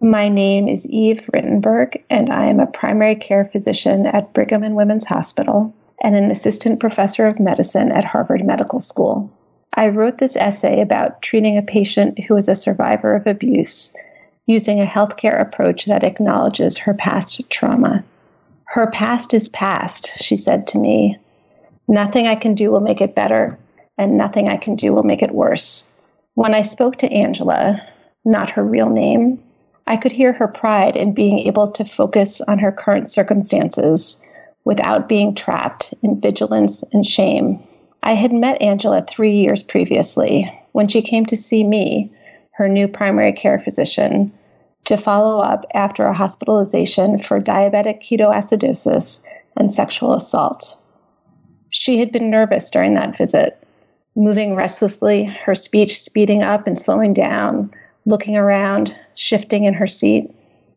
My name is Eve Rittenberg, and I am a primary care physician at Brigham and Women's Hospital and an assistant professor of medicine at Harvard Medical School. I wrote this essay about treating a patient who is a survivor of abuse using a healthcare approach that acknowledges her past trauma. Her past is past, she said to me. Nothing I can do will make it better, and nothing I can do will make it worse. When I spoke to Angela, not her real name, I could hear her pride in being able to focus on her current circumstances without being trapped in vigilance and shame. I had met Angela three years previously when she came to see me, her new primary care physician, to follow up after a hospitalization for diabetic ketoacidosis and sexual assault. She had been nervous during that visit, moving restlessly, her speech speeding up and slowing down, looking around, shifting in her seat.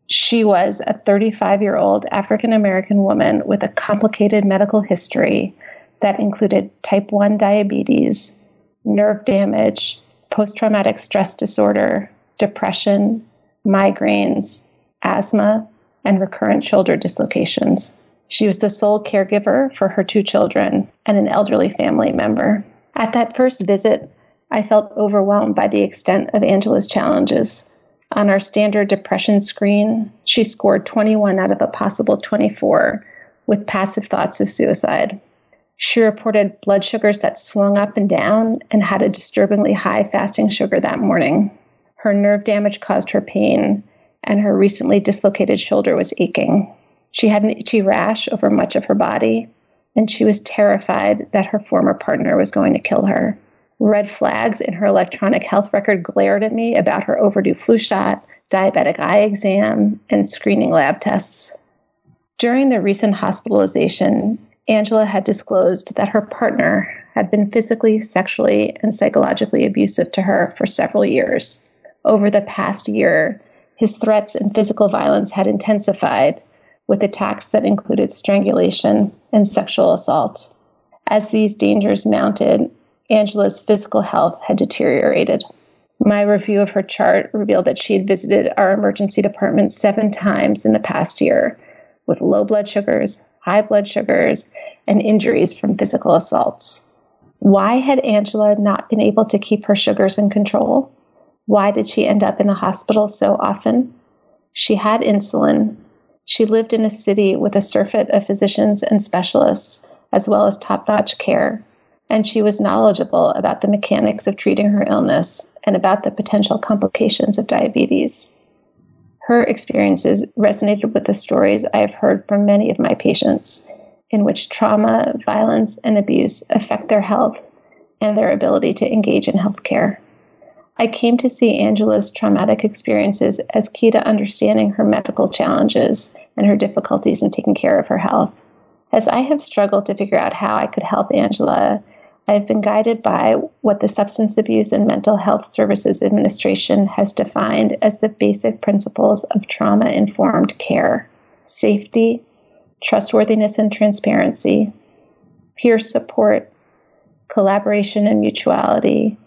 She was a 35 year old African American woman with a complicated medical history that included type 1 diabetes, nerve damage, post traumatic stress disorder, depression, migraines, asthma, and recurrent shoulder dislocations. She was the sole caregiver for her two children and an elderly family member. At that first visit, I felt overwhelmed by the extent of Angela's challenges. On our standard depression screen, she scored 21 out of a possible 24 with passive thoughts of suicide. She reported blood sugars that swung up and down and had a disturbingly high fasting sugar that morning. Her nerve damage caused her pain, and her recently dislocated shoulder was aching. She had an itchy rash over much of her body, and she was terrified that her former partner was going to kill her. Red flags in her electronic health record glared at me about her overdue flu shot, diabetic eye exam, and screening lab tests. During the recent hospitalization, Angela had disclosed that her partner had been physically, sexually, and psychologically abusive to her for several years. Over the past year, his threats and physical violence had intensified, with attacks that included strangulation and sexual assault. As these dangers mounted, Angela's physical health had deteriorated. My review of her chart revealed that she had visited our emergency department seven times in the past year with low blood sugars, high blood sugars, and injuries from physical assaults. Why had Angela not been able to keep her sugars in control? Why did she end up in the hospital so often? She had insulin. She lived in a city with a surfeit of physicians and specialists, as well as top notch care and she was knowledgeable about the mechanics of treating her illness and about the potential complications of diabetes. Her experiences resonated with the stories I have heard from many of my patients, in which trauma, violence, and abuse affect their health and their ability to engage in healthcare. I came to see Angela's traumatic experiences as key to understanding her medical challenges and her difficulties in taking care of her health. As I have struggled to figure out how I could help Angela I have been guided by what the Substance Abuse and Mental Health Services Administration has defined as the basic principles of trauma informed care safety, trustworthiness and transparency, peer support, collaboration and mutuality,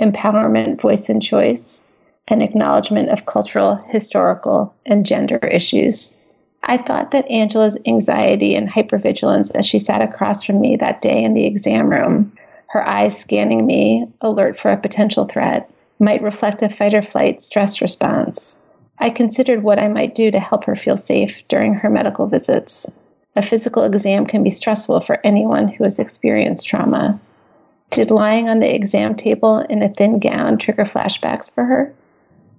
empowerment, voice and choice, and acknowledgement of cultural, historical, and gender issues. I thought that Angela's anxiety and hypervigilance as she sat across from me that day in the exam room her eyes scanning me, alert for a potential threat, might reflect a fight or flight stress response. I considered what I might do to help her feel safe during her medical visits. A physical exam can be stressful for anyone who has experienced trauma. Did lying on the exam table in a thin gown trigger flashbacks for her?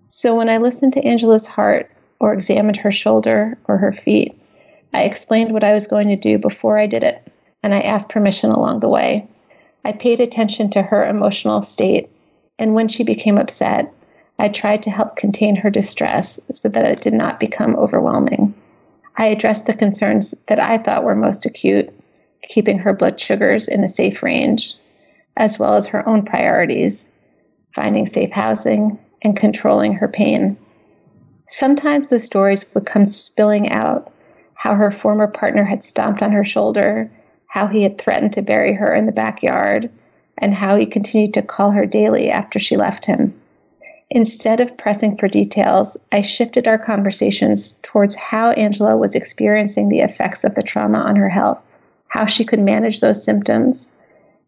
So when I listened to Angela's heart or examined her shoulder or her feet, I explained what I was going to do before I did it, and I asked permission along the way. I paid attention to her emotional state, and when she became upset, I tried to help contain her distress so that it did not become overwhelming. I addressed the concerns that I thought were most acute, keeping her blood sugars in a safe range, as well as her own priorities, finding safe housing and controlling her pain. Sometimes the stories would come spilling out how her former partner had stomped on her shoulder how he had threatened to bury her in the backyard, and how he continued to call her daily after she left him. Instead of pressing for details, I shifted our conversations towards how Angela was experiencing the effects of the trauma on her health, how she could manage those symptoms,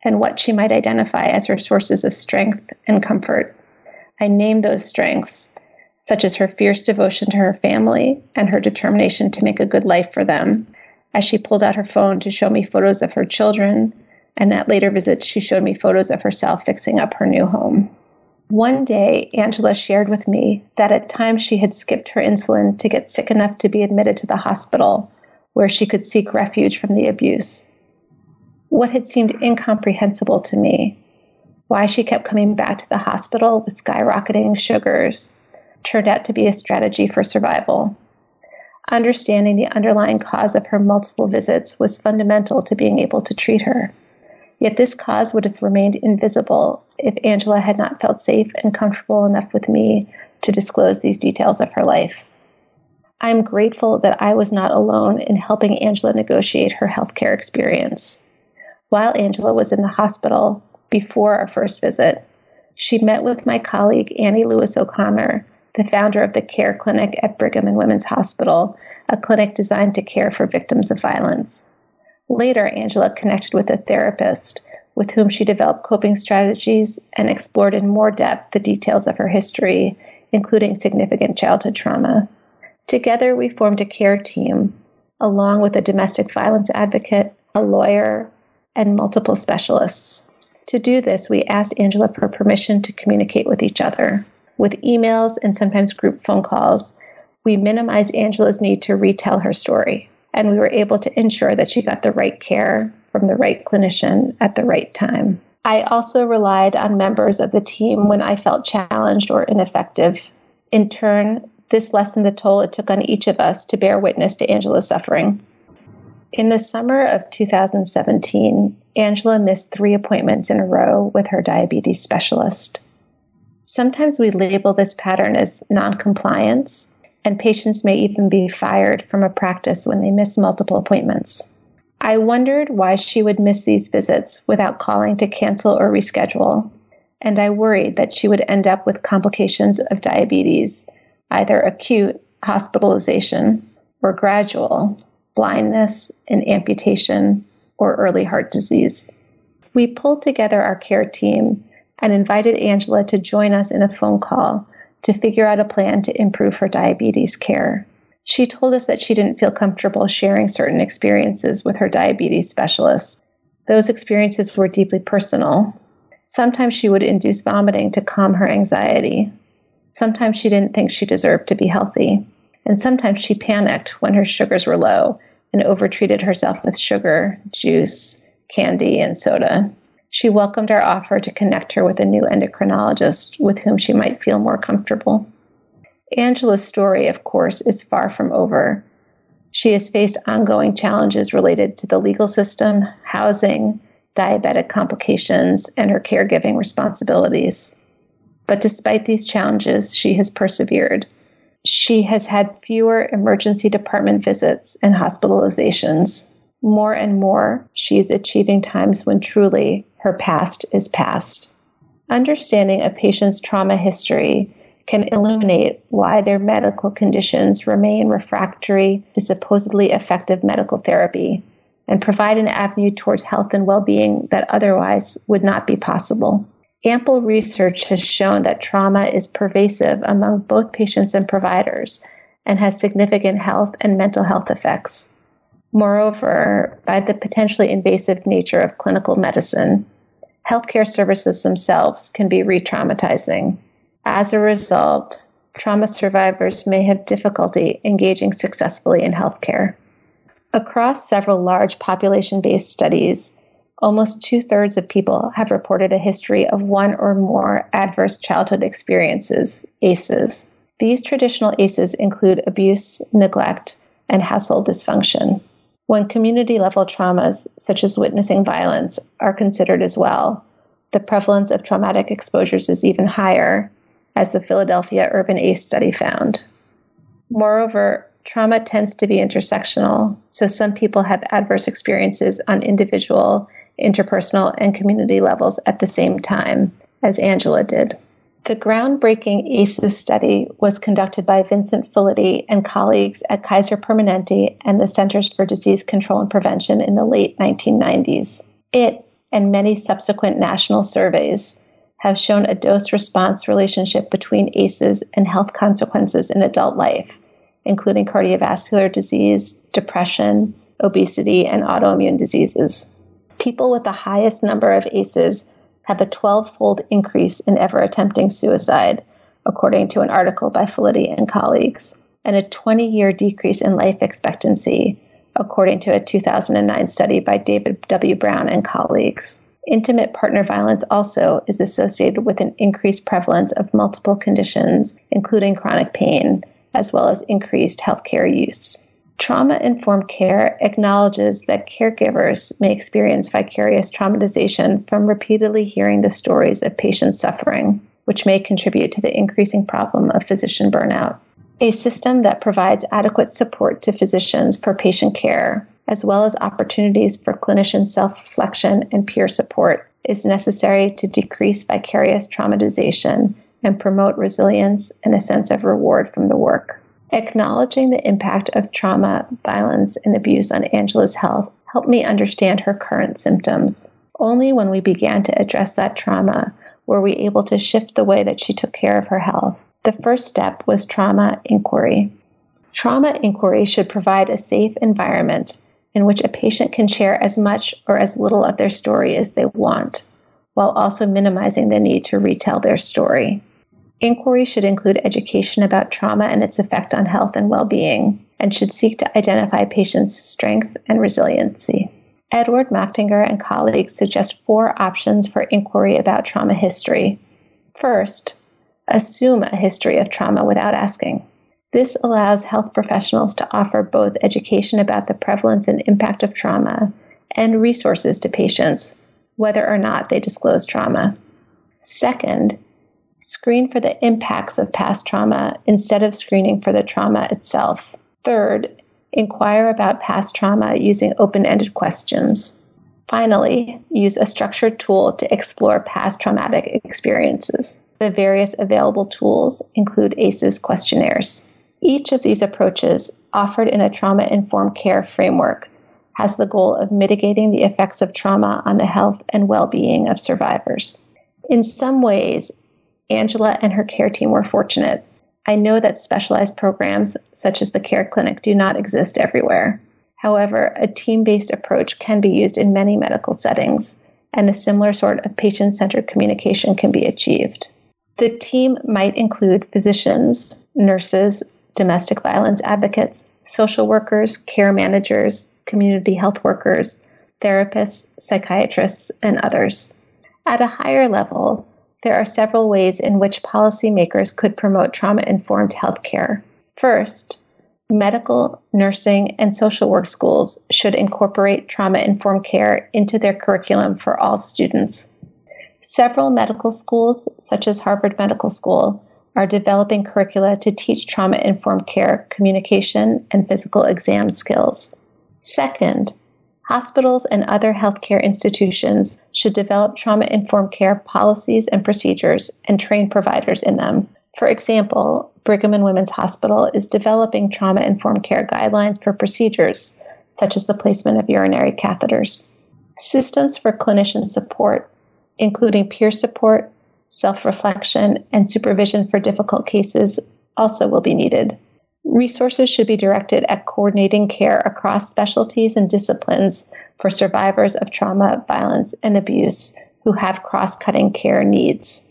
and what she might identify as her sources of strength and comfort. I named those strengths, such as her fierce devotion to her family and her determination to make a good life for them, as she pulled out her phone to show me photos of her children, and at later visits, she showed me photos of herself fixing up her new home. One day, Angela shared with me that at times she had skipped her insulin to get sick enough to be admitted to the hospital, where she could seek refuge from the abuse. What had seemed incomprehensible to me, why she kept coming back to the hospital with skyrocketing sugars, turned out to be a strategy for survival. Understanding the underlying cause of her multiple visits was fundamental to being able to treat her. Yet this cause would have remained invisible if Angela had not felt safe and comfortable enough with me to disclose these details of her life. I'm grateful that I was not alone in helping Angela negotiate her healthcare experience. While Angela was in the hospital before our first visit, she met with my colleague Annie Lewis O'Connor, the founder of the Care Clinic at Brigham and Women's Hospital, a clinic designed to care for victims of violence. Later, Angela connected with a therapist with whom she developed coping strategies and explored in more depth the details of her history, including significant childhood trauma. Together, we formed a care team, along with a domestic violence advocate, a lawyer, and multiple specialists. To do this, we asked Angela for permission to communicate with each other. With emails and sometimes group phone calls, we minimized Angela's need to retell her story, and we were able to ensure that she got the right care from the right clinician at the right time. I also relied on members of the team when I felt challenged or ineffective. In turn, this lessened the toll it took on each of us to bear witness to Angela's suffering. In the summer of 2017, Angela missed three appointments in a row with her diabetes specialist. Sometimes we label this pattern as noncompliance, and patients may even be fired from a practice when they miss multiple appointments. I wondered why she would miss these visits without calling to cancel or reschedule, and I worried that she would end up with complications of diabetes, either acute hospitalization or gradual blindness and amputation or early heart disease. We pulled together our care team and invited Angela to join us in a phone call to figure out a plan to improve her diabetes care. She told us that she didn't feel comfortable sharing certain experiences with her diabetes specialist. Those experiences were deeply personal. Sometimes she would induce vomiting to calm her anxiety. Sometimes she didn't think she deserved to be healthy. And sometimes she panicked when her sugars were low and overtreated herself with sugar, juice, candy, and soda. She welcomed our offer to connect her with a new endocrinologist with whom she might feel more comfortable. Angela's story, of course, is far from over. She has faced ongoing challenges related to the legal system, housing, diabetic complications, and her caregiving responsibilities. But despite these challenges, she has persevered. She has had fewer emergency department visits and hospitalizations. More and more, she is achieving times when truly her past is past. Understanding a patient's trauma history can illuminate why their medical conditions remain refractory to supposedly effective medical therapy and provide an avenue towards health and well being that otherwise would not be possible. Ample research has shown that trauma is pervasive among both patients and providers and has significant health and mental health effects. Moreover, by the potentially invasive nature of clinical medicine, healthcare services themselves can be re traumatizing. As a result, trauma survivors may have difficulty engaging successfully in healthcare. Across several large population based studies, almost two thirds of people have reported a history of one or more adverse childhood experiences, ACEs. These traditional ACEs include abuse, neglect, and household dysfunction. When community level traumas, such as witnessing violence, are considered as well, the prevalence of traumatic exposures is even higher, as the Philadelphia Urban ACE study found. Moreover, trauma tends to be intersectional, so some people have adverse experiences on individual, interpersonal, and community levels at the same time, as Angela did. The groundbreaking ACEs study was conducted by Vincent Felitti and colleagues at Kaiser Permanente and the Centers for Disease Control and Prevention in the late 1990s. It and many subsequent national surveys have shown a dose response relationship between ACEs and health consequences in adult life, including cardiovascular disease, depression, obesity, and autoimmune diseases. People with the highest number of ACEs have a 12 fold increase in ever attempting suicide, according to an article by Felitti and colleagues, and a 20 year decrease in life expectancy, according to a 2009 study by David W. Brown and colleagues. Intimate partner violence also is associated with an increased prevalence of multiple conditions, including chronic pain, as well as increased healthcare use. Trauma informed care acknowledges that caregivers may experience vicarious traumatization from repeatedly hearing the stories of patients suffering, which may contribute to the increasing problem of physician burnout. A system that provides adequate support to physicians for patient care, as well as opportunities for clinician self reflection and peer support, is necessary to decrease vicarious traumatization and promote resilience and a sense of reward from the work. Acknowledging the impact of trauma, violence, and abuse on Angela's health helped me understand her current symptoms. Only when we began to address that trauma were we able to shift the way that she took care of her health. The first step was trauma inquiry. Trauma inquiry should provide a safe environment in which a patient can share as much or as little of their story as they want, while also minimizing the need to retell their story. Inquiry should include education about trauma and its effect on health and well being, and should seek to identify patients' strength and resiliency. Edward Machtinger and colleagues suggest four options for inquiry about trauma history. First, assume a history of trauma without asking. This allows health professionals to offer both education about the prevalence and impact of trauma and resources to patients, whether or not they disclose trauma. Second, Screen for the impacts of past trauma instead of screening for the trauma itself. Third, inquire about past trauma using open ended questions. Finally, use a structured tool to explore past traumatic experiences. The various available tools include ACEs questionnaires. Each of these approaches, offered in a trauma informed care framework, has the goal of mitigating the effects of trauma on the health and well being of survivors. In some ways, Angela and her care team were fortunate. I know that specialized programs, such as the Care Clinic, do not exist everywhere. However, a team based approach can be used in many medical settings, and a similar sort of patient centered communication can be achieved. The team might include physicians, nurses, domestic violence advocates, social workers, care managers, community health workers, therapists, psychiatrists, and others. At a higher level, there are several ways in which policymakers could promote trauma informed healthcare. First, medical, nursing, and social work schools should incorporate trauma informed care into their curriculum for all students. Several medical schools, such as Harvard Medical School, are developing curricula to teach trauma informed care, communication, and physical exam skills. Second, Hospitals and other healthcare institutions should develop trauma informed care policies and procedures and train providers in them. For example, Brigham and Women's Hospital is developing trauma informed care guidelines for procedures, such as the placement of urinary catheters. Systems for clinician support, including peer support, self reflection, and supervision for difficult cases, also will be needed. Resources should be directed at coordinating care across specialties and disciplines for survivors of trauma, violence, and abuse who have cross cutting care needs.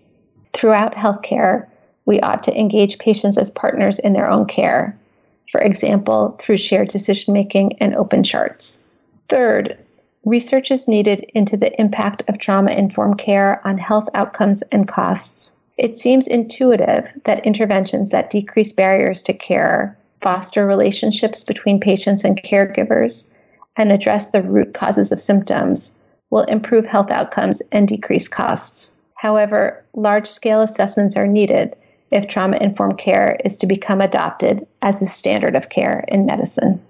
Throughout healthcare, we ought to engage patients as partners in their own care, for example, through shared decision making and open charts. Third, research is needed into the impact of trauma informed care on health outcomes and costs. It seems intuitive that interventions that decrease barriers to care, foster relationships between patients and caregivers, and address the root causes of symptoms will improve health outcomes and decrease costs. However, large scale assessments are needed if trauma informed care is to become adopted as the standard of care in medicine.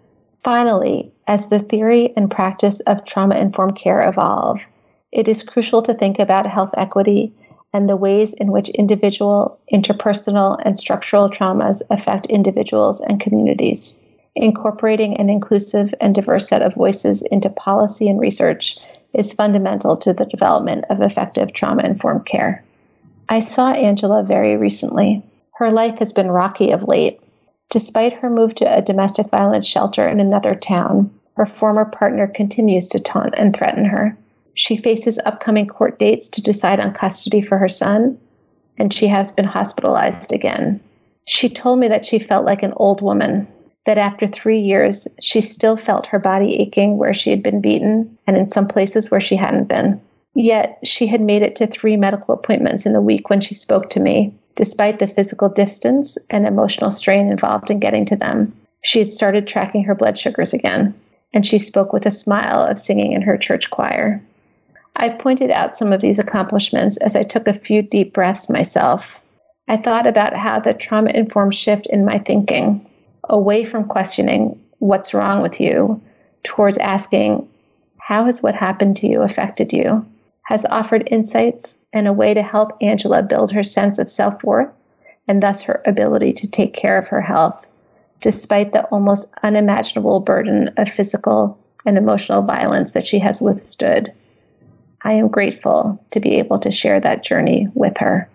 Finally, as the theory and practice of trauma informed care evolve, it is crucial to think about health equity and the ways in which individual, interpersonal, and structural traumas affect individuals and communities. Incorporating an inclusive and diverse set of voices into policy and research is fundamental to the development of effective trauma informed care. I saw Angela very recently. Her life has been rocky of late. Despite her move to a domestic violence shelter in another town, her former partner continues to taunt and threaten her. She faces upcoming court dates to decide on custody for her son, and she has been hospitalized again. She told me that she felt like an old woman that after three years, she still felt her body aching where she had been beaten and in some places where she hadn't been. Yet she had made it to three medical appointments in the week when she spoke to me, despite the physical distance and emotional strain involved in getting to them. She had started tracking her blood sugars again, and she spoke with a smile of singing in her church choir. I pointed out some of these accomplishments as I took a few deep breaths myself. I thought about how the trauma informed shift in my thinking away from questioning what's wrong with you towards asking, how has what happened to you affected you? Has offered insights and a way to help Angela build her sense of self worth and thus her ability to take care of her health, despite the almost unimaginable burden of physical and emotional violence that she has withstood. I am grateful to be able to share that journey with her.